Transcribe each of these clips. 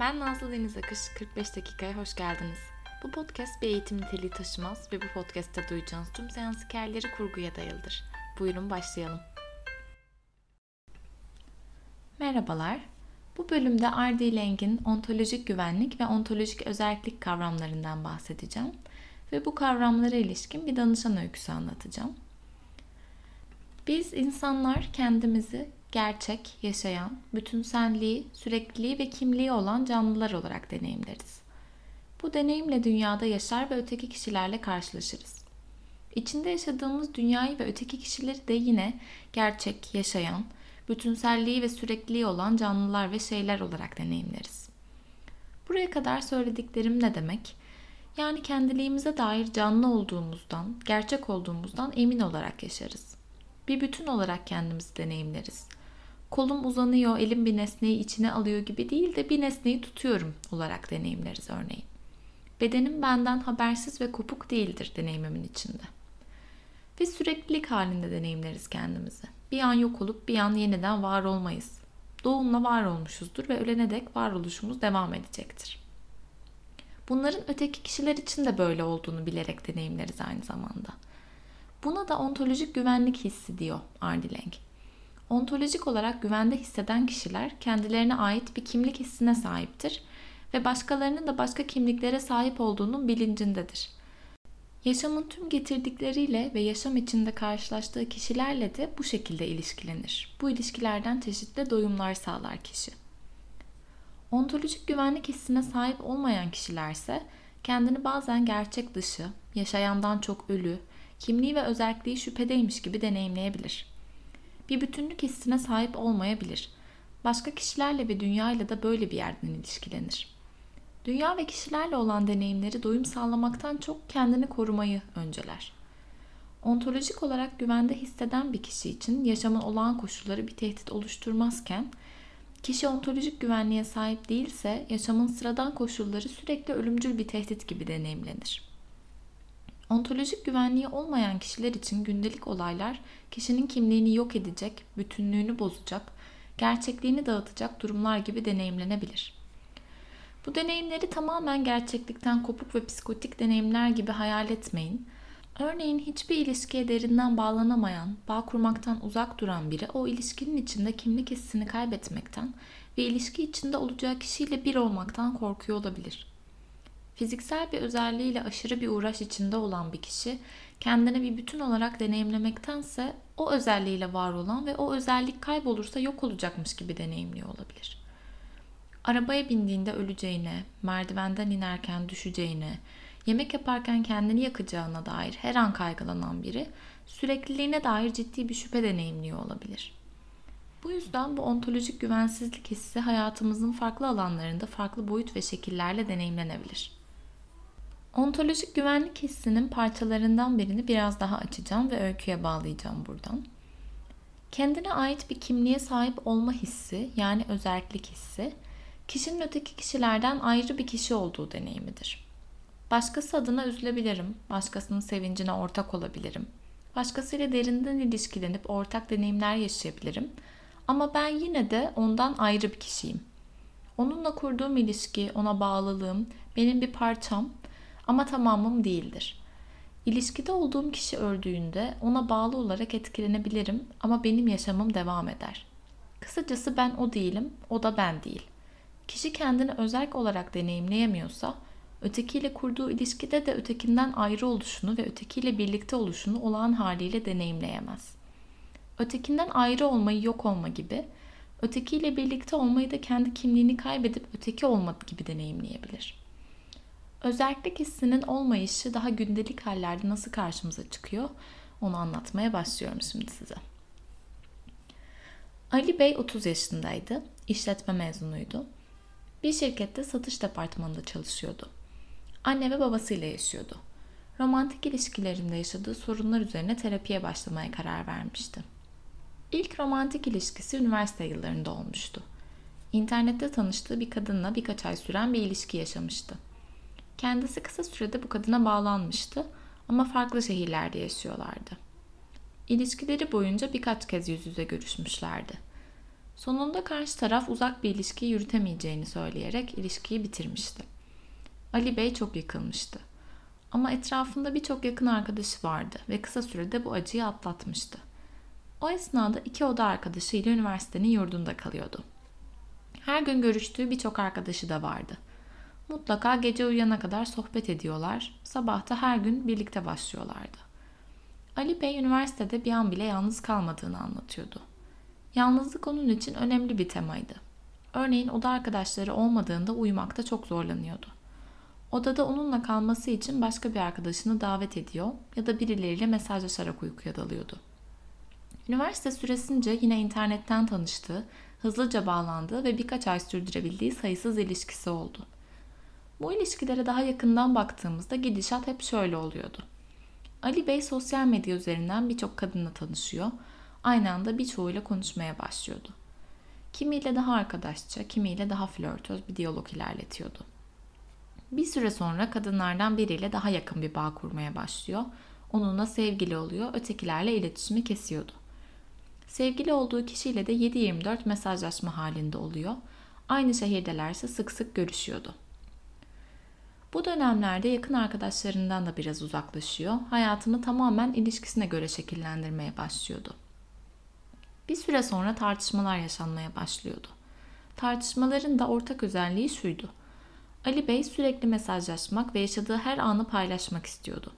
Ben Nazlı Deniz Akış, 45 dakikaya hoş geldiniz. Bu podcast bir eğitim niteliği taşımaz ve bu podcast'te duyacağınız tüm seans hikayeleri kurguya dayalıdır. Buyurun başlayalım. Merhabalar. Bu bölümde R.D. Laing'in ontolojik güvenlik ve ontolojik özellik kavramlarından bahsedeceğim ve bu kavramlara ilişkin bir danışan öyküsü anlatacağım. Biz insanlar kendimizi gerçek, yaşayan, bütünselliği, sürekliliği ve kimliği olan canlılar olarak deneyimleriz. Bu deneyimle dünyada yaşar ve öteki kişilerle karşılaşırız. İçinde yaşadığımız dünyayı ve öteki kişileri de yine gerçek, yaşayan, bütünselliği ve sürekliliği olan canlılar ve şeyler olarak deneyimleriz. Buraya kadar söylediklerim ne demek? Yani kendiliğimize dair canlı olduğumuzdan, gerçek olduğumuzdan emin olarak yaşarız. Bir bütün olarak kendimizi deneyimleriz kolum uzanıyor, elim bir nesneyi içine alıyor gibi değil de bir nesneyi tutuyorum olarak deneyimleriz örneğin. Bedenim benden habersiz ve kopuk değildir deneyimimin içinde. Ve süreklilik halinde deneyimleriz kendimizi. Bir an yok olup bir an yeniden var olmayız. Doğumla var olmuşuzdur ve ölene dek varoluşumuz devam edecektir. Bunların öteki kişiler için de böyle olduğunu bilerek deneyimleriz aynı zamanda. Buna da ontolojik güvenlik hissi diyor Ardilenk. Ontolojik olarak güvende hisseden kişiler kendilerine ait bir kimlik hissine sahiptir ve başkalarının da başka kimliklere sahip olduğunun bilincindedir. Yaşamın tüm getirdikleriyle ve yaşam içinde karşılaştığı kişilerle de bu şekilde ilişkilenir. Bu ilişkilerden çeşitli doyumlar sağlar kişi. Ontolojik güvenlik hissine sahip olmayan kişilerse kendini bazen gerçek dışı, yaşayandan çok ölü, kimliği ve özelliği şüphedeymiş gibi deneyimleyebilir bir bütünlük hissine sahip olmayabilir. Başka kişilerle ve dünyayla da böyle bir yerden ilişkilenir. Dünya ve kişilerle olan deneyimleri doyum sağlamaktan çok kendini korumayı önceler. Ontolojik olarak güvende hisseden bir kişi için yaşamın olağan koşulları bir tehdit oluşturmazken, kişi ontolojik güvenliğe sahip değilse yaşamın sıradan koşulları sürekli ölümcül bir tehdit gibi deneyimlenir. Ontolojik güvenliği olmayan kişiler için gündelik olaylar kişinin kimliğini yok edecek, bütünlüğünü bozacak, gerçekliğini dağıtacak durumlar gibi deneyimlenebilir. Bu deneyimleri tamamen gerçeklikten kopuk ve psikotik deneyimler gibi hayal etmeyin. Örneğin hiçbir ilişkiye derinden bağlanamayan, bağ kurmaktan uzak duran biri o ilişkinin içinde kimlik hissini kaybetmekten ve ilişki içinde olacağı kişiyle bir olmaktan korkuyor olabilir. Fiziksel bir özelliğiyle aşırı bir uğraş içinde olan bir kişi kendini bir bütün olarak deneyimlemektense o özelliğiyle var olan ve o özellik kaybolursa yok olacakmış gibi deneyimliyor olabilir. Arabaya bindiğinde öleceğine, merdivenden inerken düşeceğine, yemek yaparken kendini yakacağına dair her an kaygılanan biri sürekliliğine dair ciddi bir şüphe deneyimliyor olabilir. Bu yüzden bu ontolojik güvensizlik hissi hayatımızın farklı alanlarında farklı boyut ve şekillerle deneyimlenebilir. Ontolojik güvenlik hissinin parçalarından birini biraz daha açacağım ve öyküye bağlayacağım buradan. Kendine ait bir kimliğe sahip olma hissi yani özellik hissi, kişinin öteki kişilerden ayrı bir kişi olduğu deneyimidir. Başkası adına üzülebilirim, başkasının sevincine ortak olabilirim. Başkasıyla derinden ilişkilenip ortak deneyimler yaşayabilirim. Ama ben yine de ondan ayrı bir kişiyim. Onunla kurduğum ilişki, ona bağlılığım, benim bir parçam ama tamamım değildir. İlişkide olduğum kişi öldüğünde ona bağlı olarak etkilenebilirim ama benim yaşamım devam eder. Kısacası ben o değilim, o da ben değil. Kişi kendini özel olarak deneyimleyemiyorsa, ötekiyle kurduğu ilişkide de ötekinden ayrı oluşunu ve ötekiyle birlikte oluşunu olağan haliyle deneyimleyemez. Ötekinden ayrı olmayı yok olma gibi, ötekiyle birlikte olmayı da kendi kimliğini kaybedip öteki olma gibi deneyimleyebilir.'' Özellik hissinin olmayışı daha gündelik hallerde nasıl karşımıza çıkıyor onu anlatmaya başlıyorum şimdi size. Ali Bey 30 yaşındaydı. İşletme mezunuydu. Bir şirkette satış departmanında çalışıyordu. Anne ve babasıyla yaşıyordu. Romantik ilişkilerinde yaşadığı sorunlar üzerine terapiye başlamaya karar vermişti. İlk romantik ilişkisi üniversite yıllarında olmuştu. İnternette tanıştığı bir kadınla birkaç ay süren bir ilişki yaşamıştı. Kendisi kısa sürede bu kadına bağlanmıştı ama farklı şehirlerde yaşıyorlardı. İlişkileri boyunca birkaç kez yüz yüze görüşmüşlerdi. Sonunda karşı taraf uzak bir ilişki yürütemeyeceğini söyleyerek ilişkiyi bitirmişti. Ali Bey çok yıkılmıştı. Ama etrafında birçok yakın arkadaşı vardı ve kısa sürede bu acıyı atlatmıştı. O esnada iki oda arkadaşıyla üniversitenin yurdunda kalıyordu. Her gün görüştüğü birçok arkadaşı da vardı. Mutlaka gece uyuyana kadar sohbet ediyorlar, sabah da her gün birlikte başlıyorlardı. Ali Bey üniversitede bir an bile yalnız kalmadığını anlatıyordu. Yalnızlık onun için önemli bir temaydı. Örneğin oda arkadaşları olmadığında uyumakta çok zorlanıyordu. Odada onunla kalması için başka bir arkadaşını davet ediyor ya da birileriyle mesajlaşarak uykuya dalıyordu. Üniversite süresince yine internetten tanıştığı, hızlıca bağlandığı ve birkaç ay sürdürebildiği sayısız ilişkisi oldu. Bu ilişkilere daha yakından baktığımızda gidişat hep şöyle oluyordu. Ali Bey sosyal medya üzerinden birçok kadınla tanışıyor, aynı anda birçoğuyla konuşmaya başlıyordu. Kimiyle daha arkadaşça, kimiyle daha flörtöz bir diyalog ilerletiyordu. Bir süre sonra kadınlardan biriyle daha yakın bir bağ kurmaya başlıyor. Onunla sevgili oluyor, ötekilerle iletişimi kesiyordu. Sevgili olduğu kişiyle de 7-24 mesajlaşma halinde oluyor. Aynı şehirdelerse sık sık görüşüyordu. Bu dönemlerde yakın arkadaşlarından da biraz uzaklaşıyor. Hayatını tamamen ilişkisine göre şekillendirmeye başlıyordu. Bir süre sonra tartışmalar yaşanmaya başlıyordu. Tartışmaların da ortak özelliği şuydu. Ali Bey sürekli mesajlaşmak ve yaşadığı her anı paylaşmak istiyordu.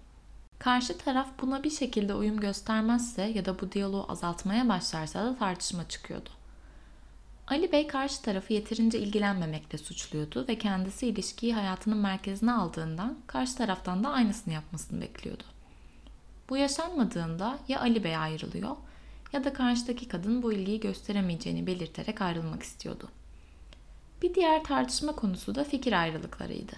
Karşı taraf buna bir şekilde uyum göstermezse ya da bu diyaloğu azaltmaya başlarsa da tartışma çıkıyordu. Ali Bey karşı tarafı yeterince ilgilenmemekle suçluyordu ve kendisi ilişkiyi hayatının merkezine aldığından karşı taraftan da aynısını yapmasını bekliyordu. Bu yaşanmadığında ya Ali Bey ayrılıyor ya da karşıdaki kadın bu ilgiyi gösteremeyeceğini belirterek ayrılmak istiyordu. Bir diğer tartışma konusu da fikir ayrılıklarıydı.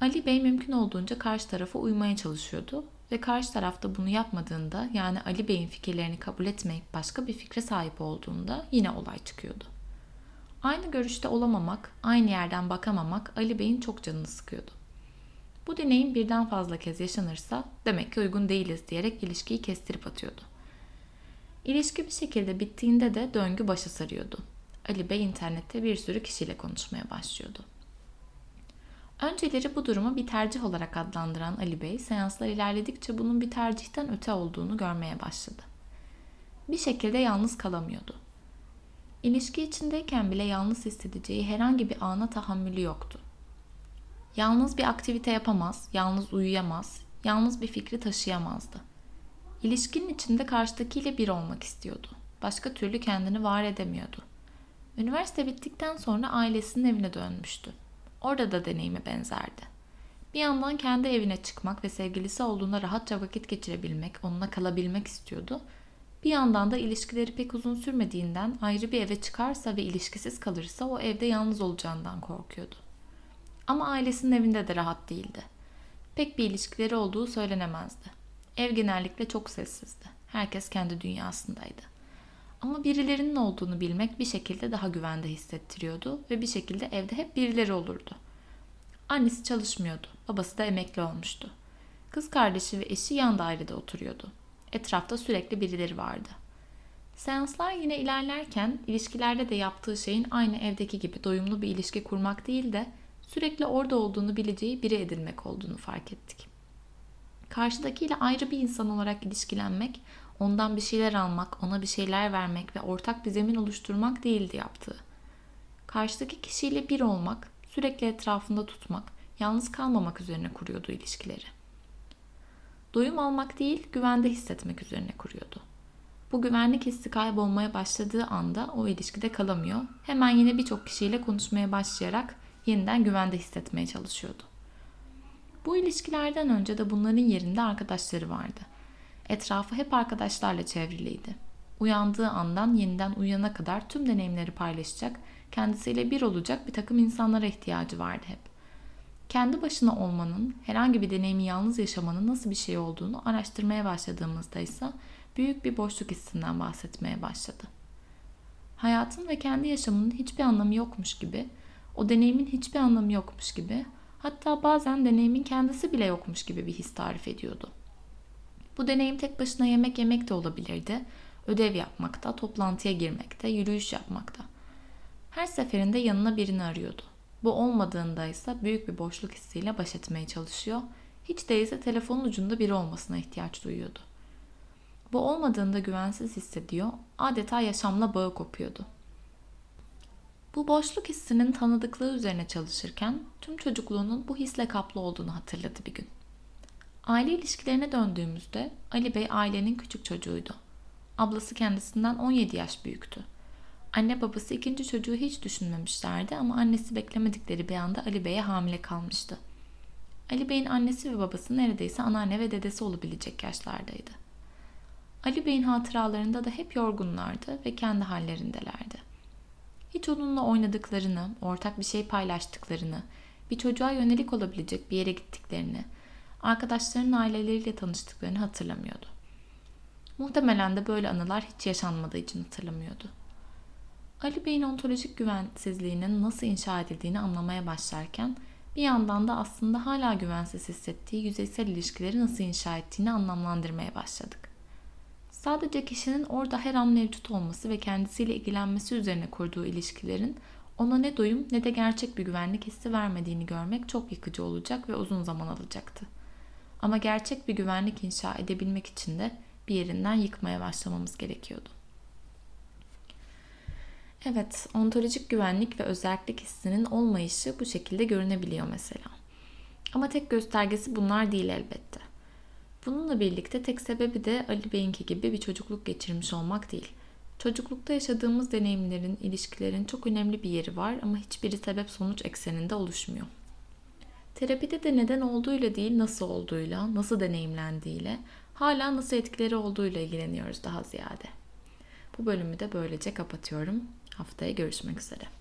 Ali Bey mümkün olduğunca karşı tarafa uymaya çalışıyordu ve karşı tarafta bunu yapmadığında yani Ali Bey'in fikirlerini kabul etmeyip başka bir fikre sahip olduğunda yine olay çıkıyordu. Aynı görüşte olamamak, aynı yerden bakamamak Ali Bey'in çok canını sıkıyordu. Bu deneyim birden fazla kez yaşanırsa demek ki uygun değiliz diyerek ilişkiyi kestirip atıyordu. İlişki bir şekilde bittiğinde de döngü başa sarıyordu. Ali Bey internette bir sürü kişiyle konuşmaya başlıyordu. Önceleri bu durumu bir tercih olarak adlandıran Ali Bey, seanslar ilerledikçe bunun bir tercihten öte olduğunu görmeye başladı. Bir şekilde yalnız kalamıyordu. İlişki içindeyken bile yalnız hissedeceği herhangi bir ana tahammülü yoktu. Yalnız bir aktivite yapamaz, yalnız uyuyamaz, yalnız bir fikri taşıyamazdı. İlişkinin içinde karşıdakiyle bir olmak istiyordu. Başka türlü kendini var edemiyordu. Üniversite bittikten sonra ailesinin evine dönmüştü. Orada da deneyimi benzerdi. Bir yandan kendi evine çıkmak ve sevgilisi olduğunda rahatça vakit geçirebilmek, onunla kalabilmek istiyordu. Bir yandan da ilişkileri pek uzun sürmediğinden ayrı bir eve çıkarsa ve ilişkisiz kalırsa o evde yalnız olacağından korkuyordu. Ama ailesinin evinde de rahat değildi. Pek bir ilişkileri olduğu söylenemezdi. Ev genellikle çok sessizdi. Herkes kendi dünyasındaydı. Ama birilerinin olduğunu bilmek bir şekilde daha güvende hissettiriyordu ve bir şekilde evde hep birileri olurdu. Annesi çalışmıyordu, babası da emekli olmuştu. Kız kardeşi ve eşi yan dairede oturuyordu. Etrafta sürekli birileri vardı. Seanslar yine ilerlerken ilişkilerde de yaptığı şeyin aynı evdeki gibi doyumlu bir ilişki kurmak değil de sürekli orada olduğunu bileceği biri edinmek olduğunu fark ettik. Karşıdakiyle ayrı bir insan olarak ilişkilenmek ondan bir şeyler almak, ona bir şeyler vermek ve ortak bir zemin oluşturmak değildi yaptığı. Karşıdaki kişiyle bir olmak, sürekli etrafında tutmak, yalnız kalmamak üzerine kuruyordu ilişkileri. Doyum almak değil, güvende hissetmek üzerine kuruyordu. Bu güvenlik hissi kaybolmaya başladığı anda o ilişkide kalamıyor. Hemen yine birçok kişiyle konuşmaya başlayarak yeniden güvende hissetmeye çalışıyordu. Bu ilişkilerden önce de bunların yerinde arkadaşları vardı. Etrafı hep arkadaşlarla çevriliydi. Uyandığı andan yeniden uyana kadar tüm deneyimleri paylaşacak, kendisiyle bir olacak bir takım insanlara ihtiyacı vardı hep. Kendi başına olmanın, herhangi bir deneyimi yalnız yaşamanın nasıl bir şey olduğunu araştırmaya başladığımızda ise büyük bir boşluk hissinden bahsetmeye başladı. Hayatın ve kendi yaşamının hiçbir anlamı yokmuş gibi, o deneyimin hiçbir anlamı yokmuş gibi, hatta bazen deneyimin kendisi bile yokmuş gibi bir his tarif ediyordu. Bu deneyim tek başına yemek yemek de olabilirdi. ödev yapmakta, toplantıya girmekte, yürüyüş yapmakta. Her seferinde yanına birini arıyordu. Bu olmadığında ise büyük bir boşluk hissiyle baş etmeye çalışıyor. Hiç değilse telefonun ucunda biri olmasına ihtiyaç duyuyordu. Bu olmadığında güvensiz hissediyor, adeta yaşamla bağı kopuyordu. Bu boşluk hissinin tanıdıklığı üzerine çalışırken tüm çocukluğunun bu hisle kaplı olduğunu hatırladı bir gün. Aile ilişkilerine döndüğümüzde Ali Bey ailenin küçük çocuğuydu. Ablası kendisinden 17 yaş büyüktü. Anne babası ikinci çocuğu hiç düşünmemişlerdi ama annesi beklemedikleri bir anda Ali Bey'e hamile kalmıştı. Ali Bey'in annesi ve babası neredeyse anneanne ve dedesi olabilecek yaşlardaydı. Ali Bey'in hatıralarında da hep yorgunlardı ve kendi hallerindelerdi. Hiç onunla oynadıklarını, ortak bir şey paylaştıklarını, bir çocuğa yönelik olabilecek bir yere gittiklerini, arkadaşlarının aileleriyle tanıştıklarını hatırlamıyordu. Muhtemelen de böyle anılar hiç yaşanmadığı için hatırlamıyordu. Ali Bey'in ontolojik güvensizliğinin nasıl inşa edildiğini anlamaya başlarken bir yandan da aslında hala güvensiz hissettiği yüzeysel ilişkileri nasıl inşa ettiğini anlamlandırmaya başladık. Sadece kişinin orada her an mevcut olması ve kendisiyle ilgilenmesi üzerine kurduğu ilişkilerin ona ne doyum ne de gerçek bir güvenlik hissi vermediğini görmek çok yıkıcı olacak ve uzun zaman alacaktı. Ama gerçek bir güvenlik inşa edebilmek için de bir yerinden yıkmaya başlamamız gerekiyordu. Evet, ontolojik güvenlik ve özellik hissinin olmayışı bu şekilde görünebiliyor mesela. Ama tek göstergesi bunlar değil elbette. Bununla birlikte tek sebebi de Ali Bey'inki gibi bir çocukluk geçirmiş olmak değil. Çocuklukta yaşadığımız deneyimlerin, ilişkilerin çok önemli bir yeri var ama hiçbiri sebep sonuç ekseninde oluşmuyor. Terapide de neden olduğuyla değil nasıl olduğuyla, nasıl deneyimlendiğiyle, hala nasıl etkileri olduğuyla ilgileniyoruz daha ziyade. Bu bölümü de böylece kapatıyorum. Haftaya görüşmek üzere.